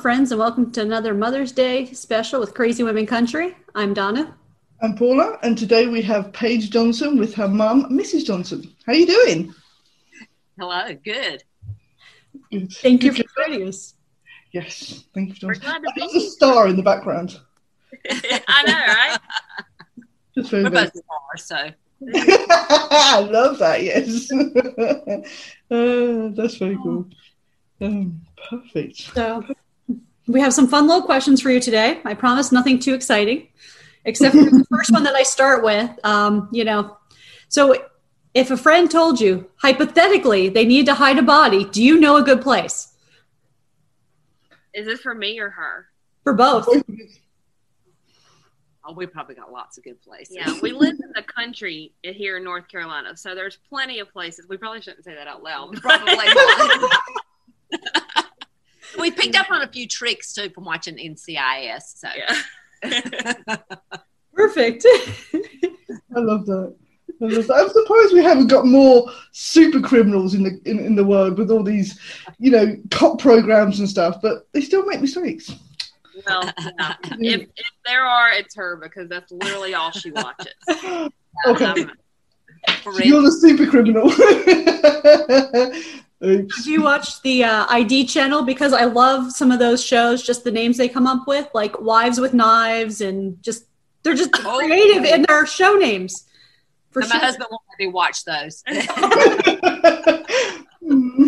Friends, and welcome to another Mother's Day special with Crazy Women Country. I'm Donna. I'm Paula, and today we have Paige Johnson with her mum, Mrs. Johnson. How are you doing? Hello, good. Good. Thank you Good. for joining us. Yes, thank you for We're joining. glad to That's be a star in the background. I know, right? Just very We're both are, so I love that. Yes, uh, that's very cool. Um, perfect. So, we have some fun little questions for you today. I promise nothing too exciting, except for the first one that I start with. Um, you know, so if a friend told you hypothetically they need to hide a body, do you know a good place Is this for me or her? for both? oh, we probably got lots of good places. Yeah, we live in the country here in North Carolina, so there's plenty of places. We probably shouldn't say that out loud. probably not. we picked up on a few tricks too from watching NCIS. So Yeah. Perfect. I love that. I love that. I'm surprised we haven't got more super criminals in the in, in the world with all these, you know, cop programs and stuff. But they still make mistakes. Well, yeah. if, if there are, it's her because that's literally all she watches. Okay, Um, so you're the super criminal. Oops. do you watch the uh, ID channel? Because I love some of those shows, just the names they come up with, like Wives with Knives, and just they're just Oh. creative in their show names. For And my husband won't let me watch those.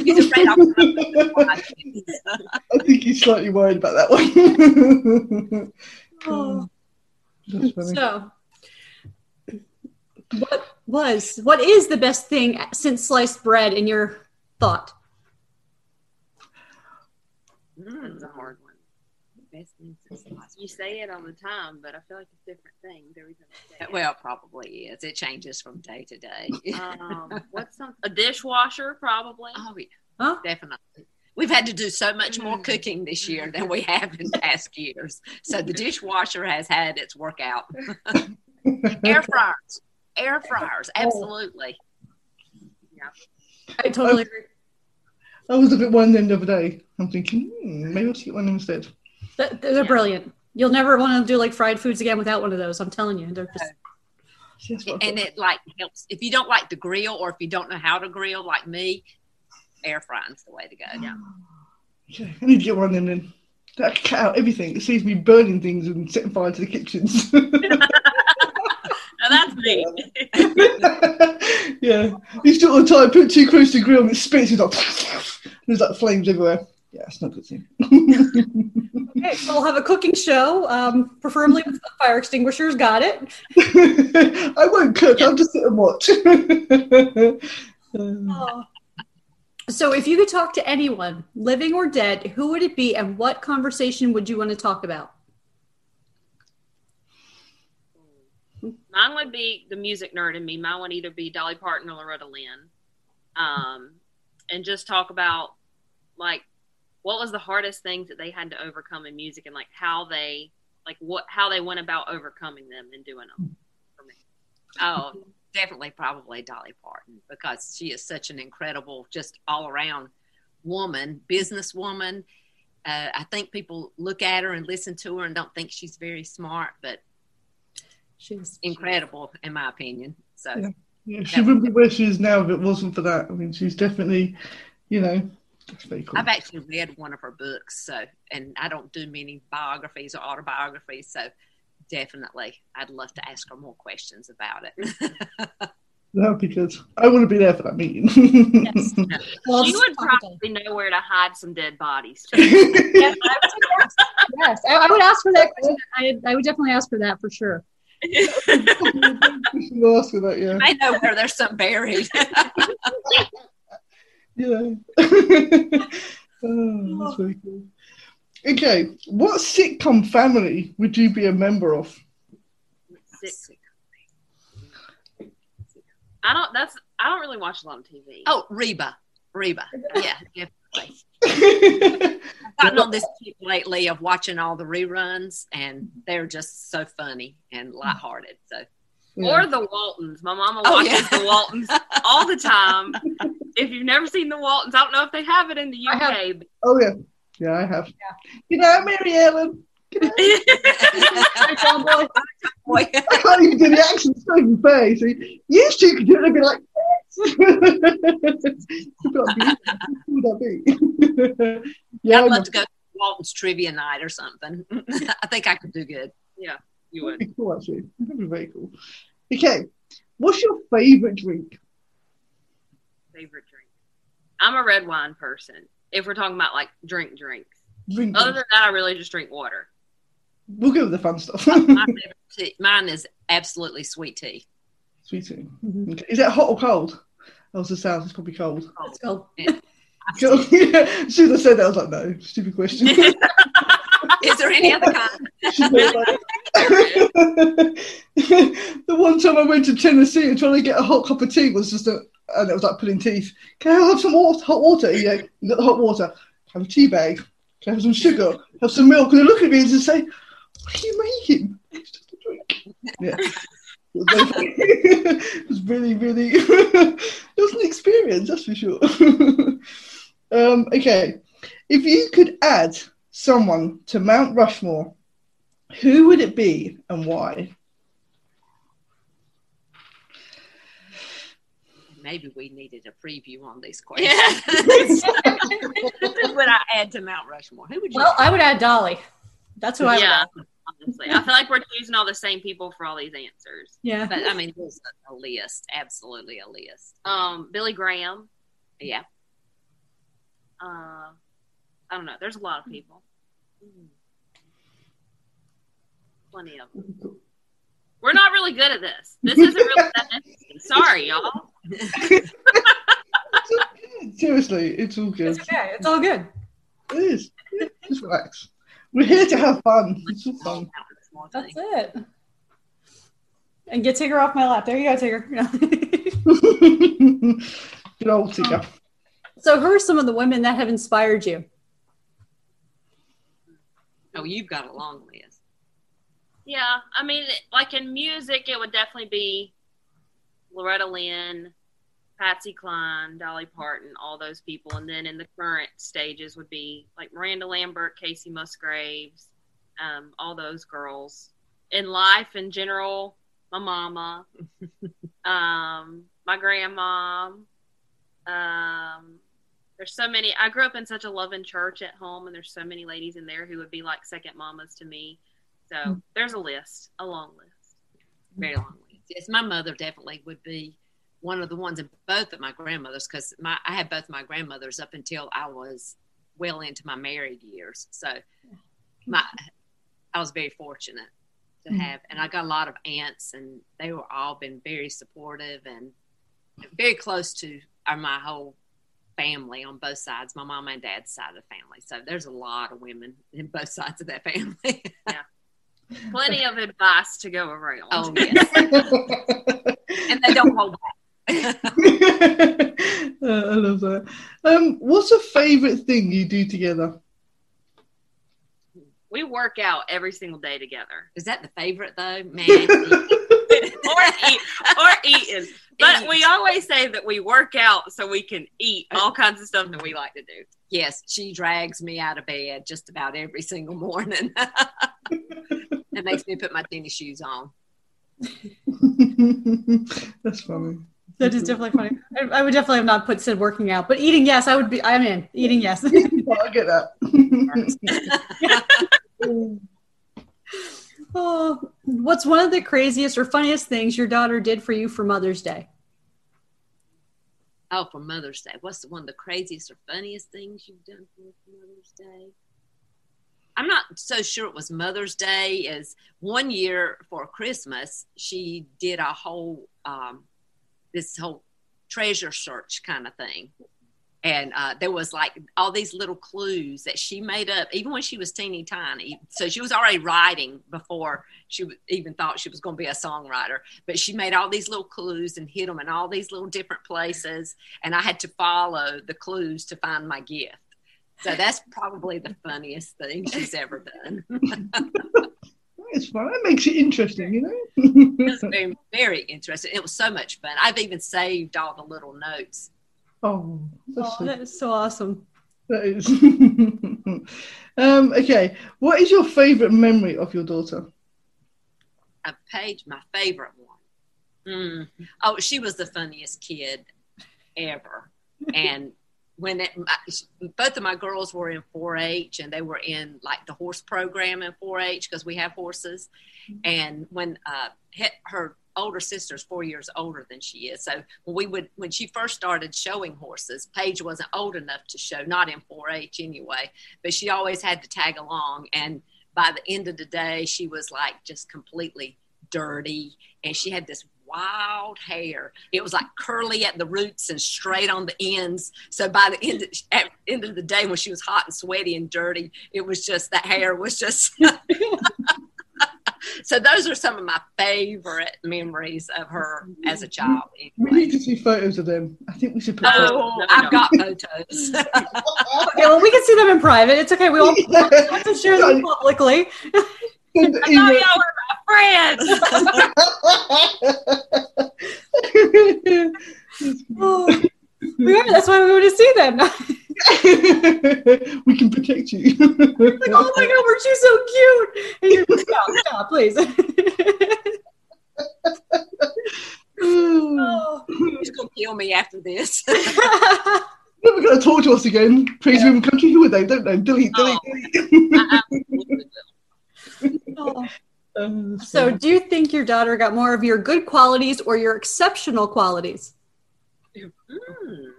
He's I afraid I'll come up with watch it. think he's slightly worried about that one. Oh. That's funny. So, what was, what is the best thing since sliced bread in your thought? That's a hard one. Best thing You say it all the time, but I feel like it's different things every time you say it. Well, probably is. It changes from day to day. um, what's some, a dishwasher? Probably. oh, yeah, Huh? definitely. We've had to do so much more cooking this year than we have in past years. So the dishwasher has had its workout. Air fryers. Air fryers. Absolutely. Yeah, I totally agree. I was looking at one end of them the other day. I'm thinking, hmm, maybe I'll get one of them instead. Th- They're brilliant. You'll never want to do like fried foods again without one of those. I'm telling you. They're just, See, that's what I And it like helps if you don't like the grill or if you don't know how to grill like me, air frying's the way to go. Yeah. Okay, I need to get one of them then. That cut out everything. It saves me burning things and setting fire to the kitchens. Now that's me. yeah, you do it all the time. Put it too close to the grill and it spits. It's like there's like flames everywhere. Yeah, it's not a good thing. okay, so we'll have a cooking show, um, preferably with fire extinguishers. Got it. I won't cook. I'll just sit and watch. Um, So, if you could talk to anyone, living or dead, who would it be, and what conversation would you want to talk about? Mine would be the music nerd in me. Mine would either be Dolly Parton or Loretta Lynn. Um, and just talk about like what was the hardest things that they had to overcome in music and like how they like what how they went about overcoming them and doing them for me. Oh, definitely probably Dolly Parton because she is such an incredible, just all around woman, businesswoman. Uh, I think people look at her and listen to her and don't think she's very smart, but She's incredible in my opinion. So Yeah. yeah, she wouldn't be where she is now if it wasn't for that. I mean, she's definitely, you know, cool. I've actually read one of her books. So, and I don't do many biographies or autobiographies. So, definitely, I'd love to ask her more questions about it. That would be good. I want to be there for that meeting. Yes. Well, she would probably know where to hide some dead bodies. Yes, I would yes. Yes, I, I would ask for that question. I, I would definitely ask for that for sure. We should ask that, yeah. I know where there's some buried. Yeah. oh, That's very cool. Okay, what sitcom family would you be a member of? I don't. That's. I don't really watch a lot of TV. Oh, Reba. Reba. Yeah, definitely. I've gotten on this kick lately of watching all the reruns, and they're just so funny and hmm. lighthearted. So, Or the Waltons. My mama Oh, watches yeah. the Waltons all the time. if you've never seen the Waltons, I don't know if they have it in the I have- UK. Oh yeah, yeah, I have. Yeah. You know, Mary Ellen. Hi, John Boy. boy, I can't even do the accent straight in the face. So you two could do it and be like, Who would that be? yeah, I'd love to go to Walton's trivia night or something. I think I could do good. Yeah, you would. That'd be cool, actually. That'd be very cool. Okay, what's your favorite drink? Favorite drink. I'm a red wine person. If we're talking about like drink drinks. Drink. Other than that, I really just drink water. We'll go with the fun stuff. My favorite tea, mine is absolutely sweet tea. Sweet tea. Mhm. Okay. Is that hot or cold? That was the sound. It's probably cold. Let's. Cold. yeah. As soon as I said that, I was like, no, stupid question. Is there any other kind? Like- the one time I went to Tennessee and trying to get a hot cup of tea was just a, and it was like pulling teeth. Can I have some water, hot water? Yeah, you got the hot water. Have a tea bag. Can I have some sugar? Have some milk? And they look at me and just say, "What are you making? It's just a drink." Yeah. It was, very funny. it was really, really. it was an experience, that's for sure. um, okay, if you could add someone to Mount Rushmore, who would it be and why? Maybe we needed a preview on these questions. Yeah. Who would I add to Mount Rushmore? Who would you? Well, I would add Dolly. That's who I would add. Honestly, I feel like we're choosing all the same people for all these answers. Yeah. but I mean, there's a, a list, absolutely a list. Um, Billy Graham. Yeah. Uh, I don't know. There's a lot of people. Plenty of them. We're not really good at this. This isn't really that interesting. Sorry, y'all. Seriously, it's all good. It's okay. It's all good. It is. Yeah, Just relax. We're here to have fun. Fun. That's it. And get Tigger off my lap. There you go, Tigger. Good old Tigger. so, who are some of the women that have inspired you? Oh, you've got a long list. Yeah, I mean, like in music, it would definitely be Loretta Lynn, Patsy Cline, Dolly Parton, all those people. And then in the current stages would be like Miranda Lambert, Kacey Musgraves, um, all those girls. In life in general, my mama, um, my grandma. Um, there's so many. I grew up in such a loving church at home, and there's so many ladies in there who would be like second mamas to me. So there's a list, a long list. Very long list. Yes, my mother definitely would be one of the ones, and both of my grandmothers, because my I had both my grandmothers up until I was well into my married years. So my I was very fortunate to Mhm. have, and I got a lot of aunts, and they were all been very supportive and very close to our, my whole family on both sides, my mom and dad's side of the family. So there's a lot of women in both sides of that family. yeah. Plenty of advice to go around. oh yes, and they don't hold back. Uh, I love that. Um, what's a favourite thing you do together? We work out every single day together. Is that the favorite though, man? or eat or eating. But Eat. we always say that we work out so we can eat all kinds of stuff that we like to do. yes, she drags me out of bed just about every single morning. that makes me put my tennis shoes on. That's funny. That is definitely funny. I, I would definitely have not put said working out, but eating, yes, I would be. I'm in. Eating, yes. I get that. oh, what's one of the craziest or funniest things your daughter did for you for Mother's Day? Oh, for Mother's Day. What's one of the craziest or funniest things you've done for me for Mother's Day? I'm not so sure it was Mother's Day. As one year for Christmas, she did a whole um, this whole treasure search kind of thing, and uh, there was like all these little clues that she made up even when she was teeny tiny. So she was already writing before she even thought she was going to be a songwriter. But she made all these little clues and hid them in all these little different places. And i had to follow the clues to find my gift. So that's probably the funniest thing she's ever done It's fun. That makes it interesting, you know. it was very, very interesting it was so much fun i've even saved all the little notes oh, that's Oh, so- that is so awesome. that is. um, okay, what is your favourite memory of your daughter? a page, my favorite one. Mm. Oh, she was the funniest kid ever. And when it, my, both of my girls were in 4-H and they were in like the horse program in 4-H because we have horses. And when uh, her older sister's four years older than she is, so when we would when she first started showing horses, Paige wasn't old enough to show, not in 4-H anyway, but she always had to tag along. And by the end of the day, she was like just completely dirty, and she had this wild hair. It was like curly at the roots and straight on the ends. So by the end of, at the end of the day, when she was hot and sweaty and dirty, it was just that hair was just. so those are some of my favorite memories of her as a child. We need to see photos of them. I think we should put. Oh, No, I've no. got photos. Okay, well, we can see them in private. It's okay. We won't have to share them publicly. I an thought email. y'all were my friends. Oh, we are. That's why we want to see them. we can protect you. Like, oh my god, weren't you so cute? And you're like, stop, stop, please. oh. Who's going to kill me after this? Never going to talk to us again. Crazy Women Country. Who are they? Don't know. Delete, delete, Oh. delete. I absolutely will. Oh. Um, So, do you think your daughter got more of your good qualities or your exceptional qualities? Hmm.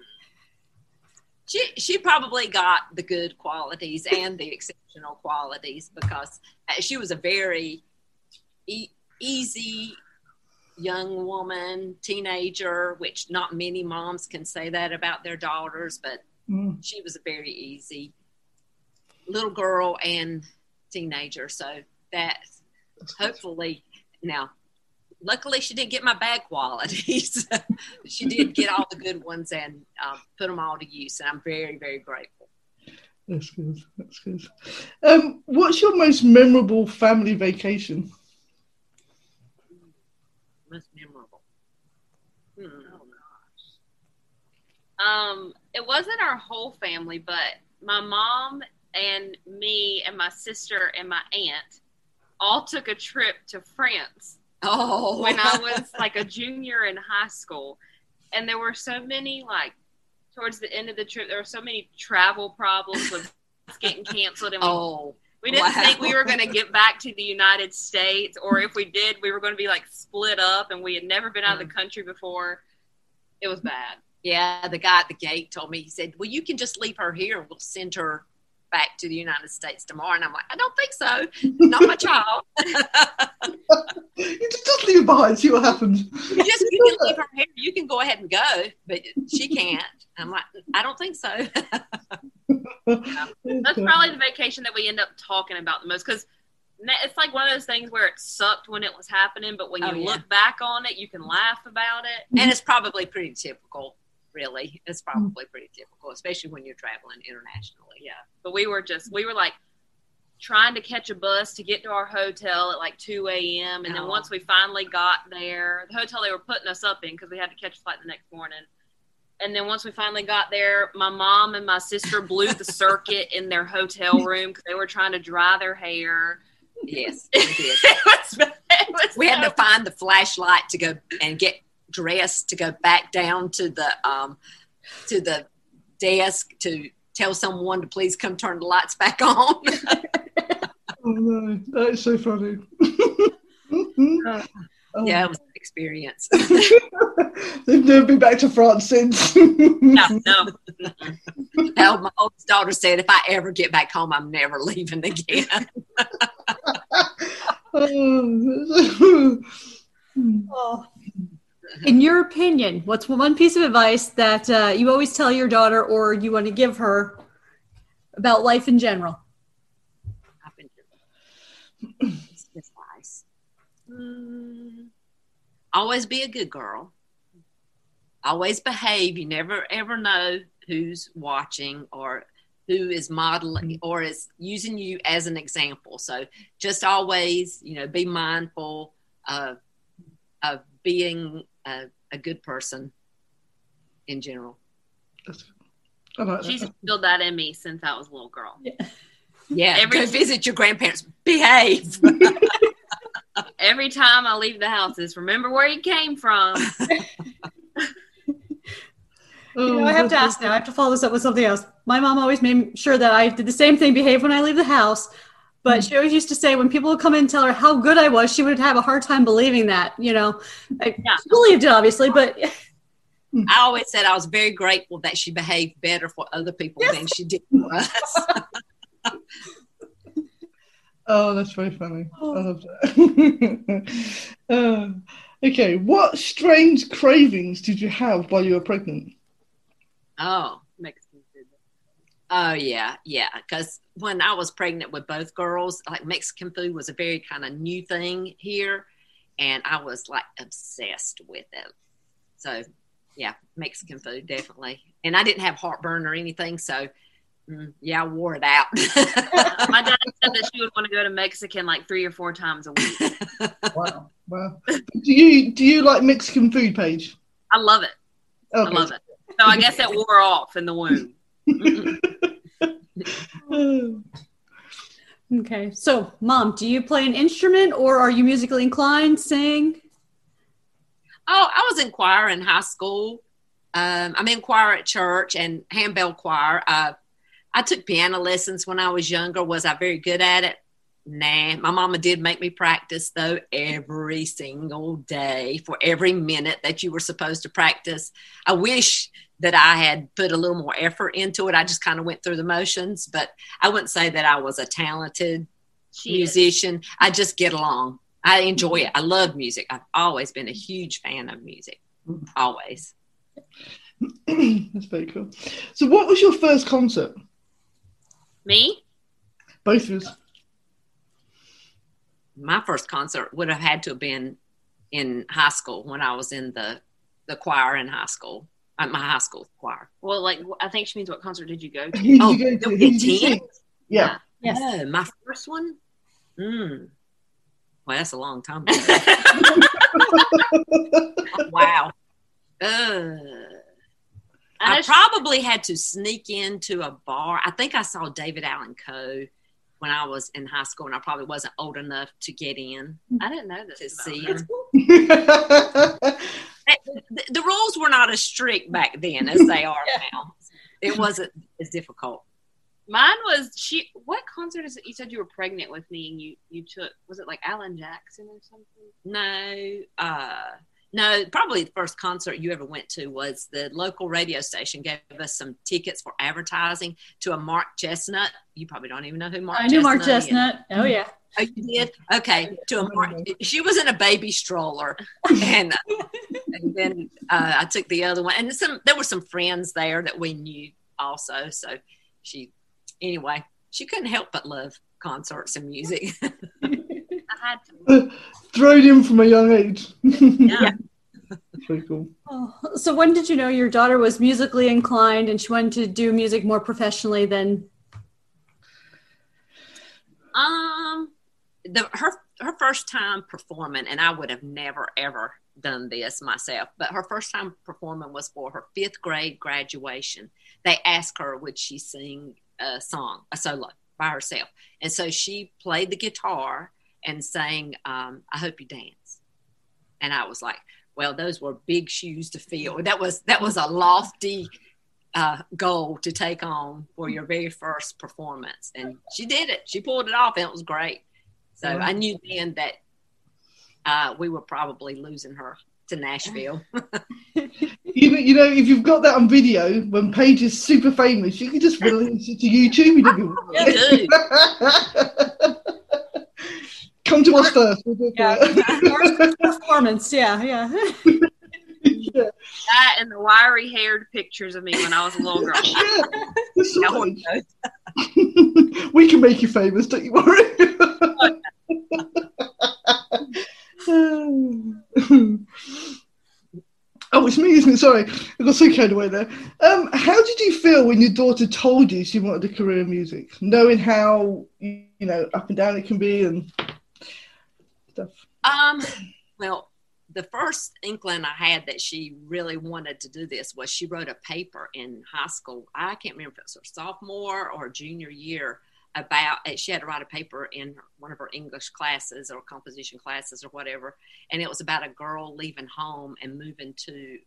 She she probably got the good qualities and the exceptional qualities because uh, she was a very e- easy young woman, teenager, which not many moms can say that about their daughters, but mm, she was a very easy little girl and teenager. So that hopefully now luckily she didn't get my bad qualities she did get all the good ones and um, put them all to use and i'm very very grateful that's good. That's good. Um, what's your most memorable family vacation? most memorable hmm. Um, it wasn't our whole family, but my mom and me and my sister and my aunt all took a trip to France oh when I was like a junior in high school. And there were so many like towards the end of the trip there were so many travel problems with getting canceled and we, oh we didn't wow. think we were going to get back to the United States or if we did we were going to be like split up and we had never been out of the mm. country before. It was bad. yeah the guy at the gate told me he said well you can just leave her here we'll send her back to the united states tomorrow and i'm like i don't think so not my child You just, just leave it behind. See what happens. you just you can leave her here. You can go ahead and go, but she can't. I'm like, I don't think so. That's probably the vacation that we end up talking about the most because it's like one of those things where it sucked when it was happening, but when oh, you Oh, yeah. look back on it, you can laugh about it. and it's probably pretty typical, really. It's mm. probably pretty typical, especially when you're traveling internationally. Yeah, but we were just we were like trying to catch a bus to get to our hotel at like 2 a.m. And then Oh. once we finally got there, the hotel they were putting us up in because we had to catch a flight the next morning. And then once we finally got there, my mom and my sister blew the circuit in their hotel room because they were trying to dry their hair. Yes, we did. it was, it was We had to find the flashlight to go and get dressed to go back down to the um to the desk to tell someone to please come turn the lights back on. Oh no, that is so funny. Oh. yeah, it was an experience. They've never been back to France since. No, no. Hell, my oldest daughter said, if I ever get back home, I'm never leaving again. Oh. In your opinion, what's one piece of advice that uh, you always tell your daughter or you want to give her about life in general? I've been It's advice. Mm, always be a good girl. Always behave. You never ever know who's watching or who is modeling or is using you as an example. So just always, you know, be mindful of of being a, a good person in general. I like She's that. instilled that in me since I was a little girl. Yeah, Every- go visit your grandparents. Behave. Every time I leave the house, is remember where you came from. You know, I have to ask now. I have to follow this up with something else. My mom always made sure that I did the same thing, behave when I leave the house. But she always used to say when people would come in and tell her how good I was, she would have a hard time believing that. You know, I Yeah. she believed it obviously, but I always said I was very grateful that she behaved better for other people than she did for us. Oh, that's very funny. I love that. uh, okay, what strange cravings did you have while you were pregnant? oh, Mexican food. Oh yeah, yeah. Because when I was pregnant with both girls, like Mexican food was a very kind of new thing here, and I was like obsessed with it. So, yeah, Mexican food definitely. And I didn't have heartburn or anything, so mm, yeah, I wore it out. My dad said that she would want to go to Mexican like three or four times a week. Wow, wow. do you do you like Mexican food, Paige? I love it. Okay. I love it. So I guess it wore off in the womb. okay. So, mom, do you play an instrument or are you musically inclined? Sing? Oh, I was in choir in high school. Um, I'm in choir at church and handbell choir. Uh, I took piano lessons when I was younger. Was I very good at it? Nah. My mama did make me practice though every single day for every minute that you were supposed to practice. I wish that I had put a little more effort into it. I just kind of went through the motions, but I wouldn't say that I was a talented She is. musician. I just get along. I enjoy it. I love music. I've always been a huge fan of music. Always. that's very cool. So, what was your first concert? Me? Both of us. My first concert would have had to have been in high school when I was in the the choir in high school. Uh, my high school choir. Well, like I think she means what concert did you go to? Who Oh, you go to? don't Who get did you ten? see? Yeah. Yes. Oh, my first one. Mm. Well, that's a long time ago. wow. Uh, I I know she- probably had to sneak into a bar. I think I saw David Allan Coe when I was in high school, and I probably wasn't old enough to get in I didn't know this. to see her. The, the rules were not as strict back then as they are now. It wasn't as difficult. Mine was she. What concert is it? You said you were pregnant with me, and you you took. Was it like Alan Jackson or something? No, uh, no, probably the first concert you ever went to was the local radio station gave us some tickets for advertising to a Mark Chesnutt. You probably don't even know who Mark I knew Mark is. Chesnutt. Oh, yeah. Oh, you did? Okay. To a Mark. She was in a baby stroller, and, and then uh, I took the other one, and some there were some friends there that we knew also. So she, anyway, she couldn't help but love concerts and music. I had to. Thrown in from a young age. Yeah. That's very cool. Oh, so, when did you know your daughter was musically inclined and she wanted to do music more professionally than? Um, the her her first time performing, and I would have never ever done this myself. But her first time performing was for her fifth grade graduation. They asked her would she sing a song, a solo by herself, and so she played the guitar and sang um, "I Hope You Dance," and I was like, "Well, those were big shoes to fill. That was that was a lofty." uh, goal to take on for your very first performance. And she did it. She pulled it off, and it was great. So Wow. I knew then that uh, we were probably losing her to Nashville. You know, you know, if you've got that on video, when Paige is super famous, you can just release it to YouTube. You Come to us first. We'll do it Yeah. for. Performance, yeah, yeah. Yeah. That and the wiry haired pictures of me when I was a little girl. Yeah, No one sausage. knows. we can make you famous, don't you worry. oh, it's me, isn't it? Sorry, I got so carried away there. Um, how did you feel when your daughter told you she wanted a career in music, knowing how you know up and down it can be and stuff? Um, well, the first inkling I had that she really wanted to do this was she wrote a paper in high school. I can't remember if it was her sophomore or junior year about she had to write a paper in one of her English classes or composition classes or whatever, and it was about a girl leaving home and moving to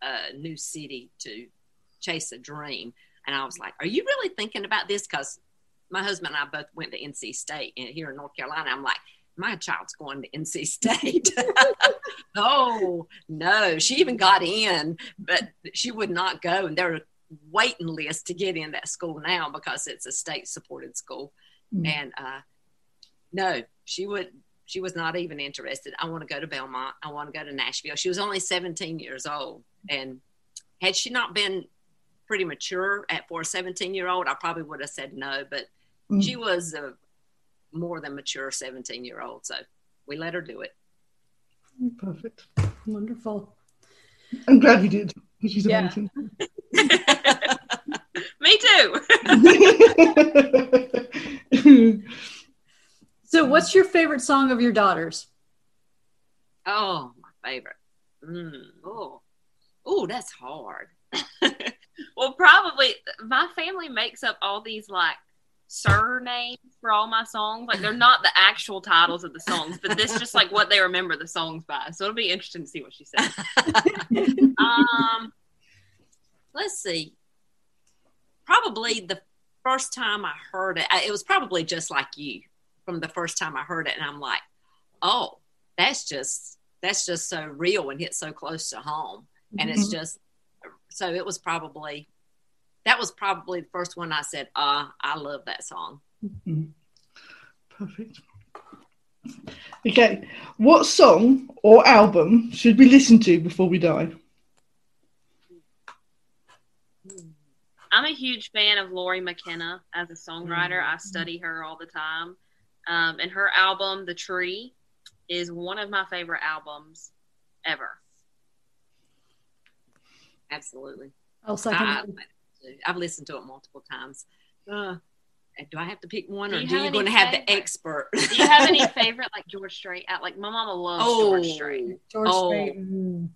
a new city to chase a dream. And I was like, "Are you really thinking about this?" Because my husband and I both went to NC State and here in North Carolina. I'm like, my child's going to NC State. oh no, she even got in, but she would not go. And there are waiting lists to get in that school now because it's a state supported school. Mm. And uh, no, she would. She was not even interested. I want to go to Belmont. I want to go to Nashville. She was only 17 years old, and had she not been pretty mature at for a 17 year old, I probably would have said no. But Mm. she was a more than mature 17 year old, so we let her do it. Perfect. Wonderful. I'm glad we did. She's Yeah. amazing. me too. So, what's your favorite song of your daughter's? Oh, my favorite. Mm, oh, oh, that's hard. well, probably my family makes up all these like surnames for all my songs. Like they're not the actual titles of the songs, but this is just like what they remember the songs by. So it'll be interesting to see what she says. um, let's see. Probably the first time I heard it, I- it was probably just like you from the first time I heard it, and I'm like, oh, that's just that's just so real and hits so close to home, and it's just so it was probably that was probably the first one I said, ah, I love that song. Perfect. Okay, what song or album should we listen to before we die? I'm a huge fan of Lori McKenna as a songwriter. I study her all the time. Um, and her album, The Tree, is one of my favorite albums ever. Absolutely. I'll second. I, that. I've listened to it multiple times. Uh, do I have to pick one, Do or you do you any going to have the expert? Do you have any favorite like George Strait? Like my mama loves George Strait. George Oh. Strait. mm.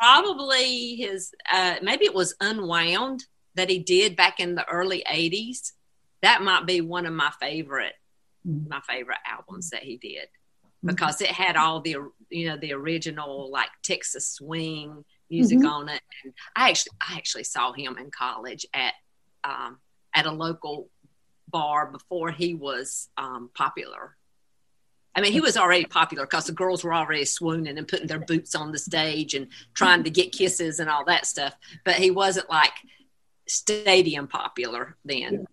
Probably his. Uh, maybe it was Unwound that he did back in the early '80s. That might be one of my favorite, Mm. my favorite albums that he did because it had all the you know the original like Texas swing music Mhm. on it. And I actually I actually saw him in college at um, at a local bar before he was um, popular. I mean, he was already popular because the girls were already swooning and putting their boots on the stage and trying to get kisses and all that stuff. But he wasn't like stadium popular then.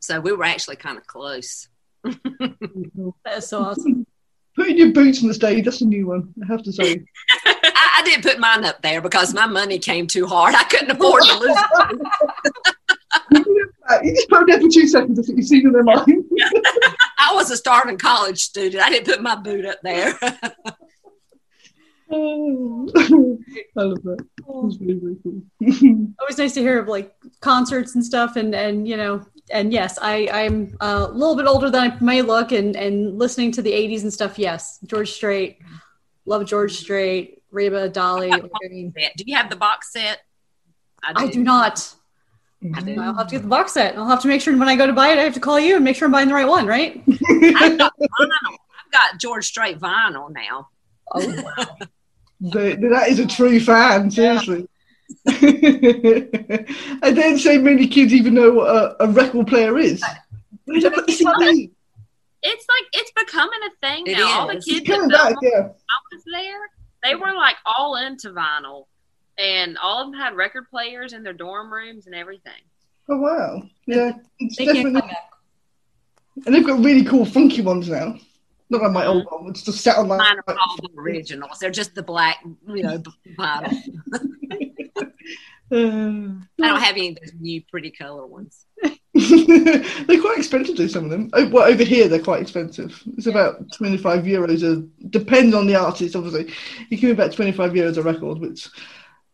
So we were actually kind of close. That is so awesome. Putting your boots on the stage, that's a new one, I have to say. I, I didn't put mine up there because my money came too hard. I couldn't afford to lose. Uh, you just put them for two seconds, I think you've seen in their mind. I was a starving college student. I didn't put my boot up there. Oh, I love that. That's very, very cool. Always nice to hear of like concerts and stuff, and and you know, and yes, I I'm a little bit older than I may look, and and listening to the '80s and stuff. Yes, George Strait, love George Strait, Reba, Dolly. I mean, do you have the box set? I do not. Mm-hmm. I do. I'll have to get the box set. I'll have to make sure when I go to buy it, I have to call you and make sure I'm buying the right one, right? I've got vinyl. I've got George Strait vinyl now. Oh, wow. The- that is a true fan, seriously. I don't say many kids even know what a, a record player is. They don't put the CD. It's like it's becoming a thing It now. All the kids It's that coming back, yeah. I was there, they were like all into vinyl, and all of them had record players in their dorm rooms and everything. Oh wow, yeah. It's They definitely, and they've got really cool, funky ones now. Not like my old one, it's just sat on my. Mine are all the originals. They're just the black, you know, vinyl. Uh, I don't have any of those new pretty color ones. they're quite expensive, though, some of them. Oh, Well, over here, they're quite expensive. It's about 25 euros, a, depends on the artist, obviously. You can be about 25 euros a record, which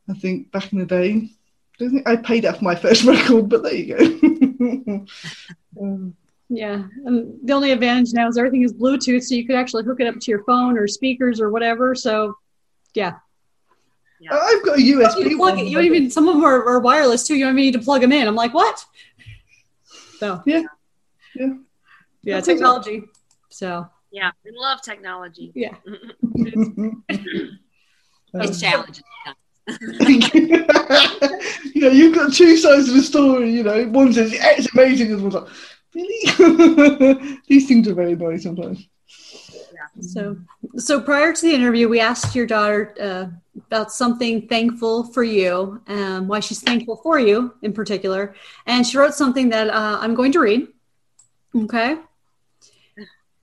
I think back in the day, I don't think I paid that for my first record, but there you go. um, Yeah. And the only advantage now is everything is Bluetooth, so you could actually hook it up to your phone or speakers or whatever. So, yeah. I've got a USB You, plug it, you don't even, some of them are, are wireless too. You don't even need to plug them in. I'm like, what? So, Yeah. Yeah. Yeah, technology. So, Yeah, we love technology. yeah. It's um, challenging. you know, you've got two sides of the story. You know, one says yeah, it's amazing, and one's like, really? These things are very annoying sometimes. So, so prior to the interview, we asked your daughter uh, about something thankful for you, um, why she's thankful for you in particular, and she wrote something that uh, I'm going to read. Okay.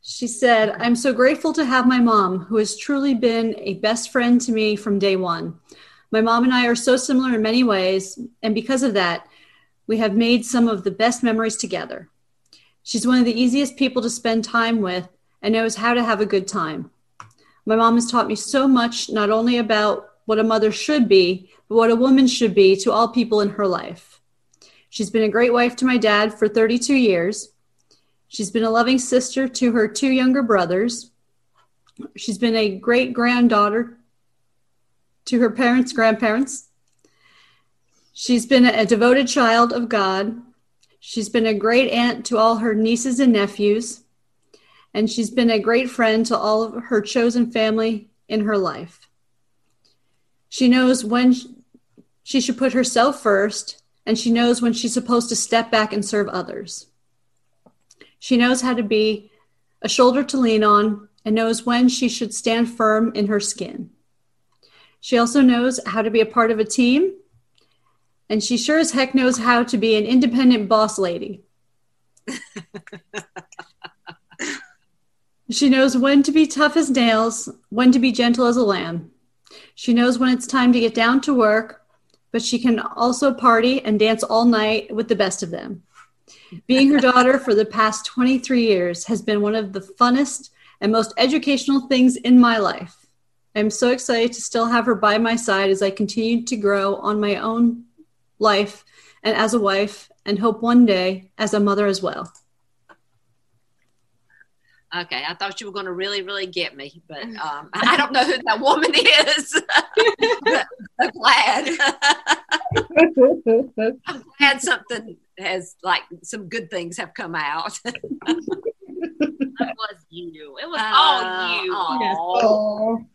She said, "I'm so grateful to have my mom, who has truly been a best friend to me from day one. My mom and I are so similar in many ways, and because of that, we have made some of the best memories together. She's one of the easiest people to spend time with." And knows how to have a good time. My mom has taught me so much, not only about what a mother should be, but what a woman should be to all people in her life. She's been a great wife to my dad for 32 years. She's been a loving sister to her two younger brothers. She's been a great granddaughter to her parents' grandparents. She's been a devoted child of God. She's been a great aunt to all her nieces and nephews and she's been a great friend to all of her chosen family in her life. She knows when she should put herself first, and she knows when she's supposed to step back and serve others. She knows how to be a shoulder to lean on and knows when she should stand firm in her skin. She also knows how to be a part of a team, and she sure as heck knows how to be an independent boss lady. She knows when to be tough as nails, when to be gentle as a lamb. She knows when it's time to get down to work, but she can also party and dance all night with the best of them. Being her daughter for the past 23 years has been one of the funnest and most educational things in my life. I'm so excited to still have her by my side as I continue to grow on my own life and as a wife, and hope one day as a mother as well. Okay, I thought you were going to really, really get me, but um, I don't know who that woman is. I'm glad. I'm glad something has like some good things have come out. it was you. It was all you. aw. Oh,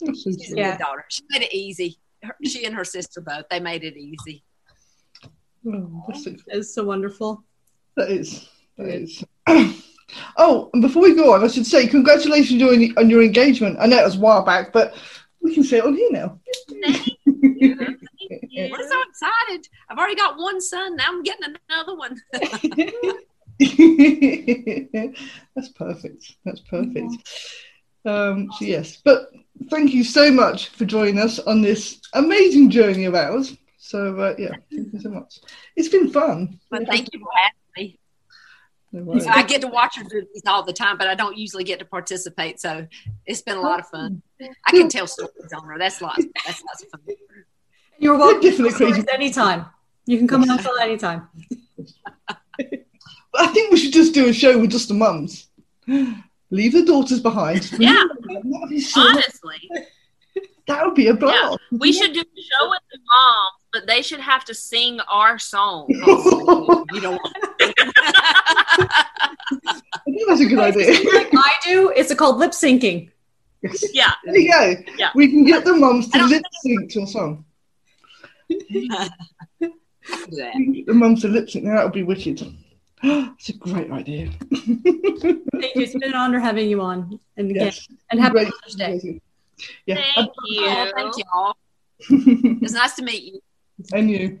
that's so She's a good daughter. She made it easy. Her, she and her sister both. They made it easy. Oh, that's It's so wonderful. That is. That is. oh, and before we go on, I should say congratulations on your, on your engagement. I know it was a while back, but we can say it on here now. We're so excited. I've already got one son. Now I'm getting another one. That's perfect. That's perfect. Um, so yes, but thank you so much for joining us on this amazing journey of ours. So uh, yeah, thank you so much. It's been fun. but thank you for having me. I get to watch her do these all the time, but I don't usually get to participate. So it's been a lot of fun. I can tell stories on her. That's lots. That's lots of fun. You're welcome to definitely stories anytime. You can come and tell anytime. I think we should just do a show with just the mums. Leave the daughters behind. Yeah. That would be, so, Honestly, that would be a blast. we should do a show with the moms, but they should have to sing our song. You don't want. I think that's a good idea. like I do, it's called lip syncing. Yes. Yeah. There you go. Yeah. We can get the mums to lip sync to a song. do that. We can get the mums to lip sync. Now that would be wicked. It's a great idea. Thank you. It's been an honor having you on. And again, Yes. and happy Great. Mother's Day. Yeah. Thank you. Thank you all. It's nice to meet you. and you.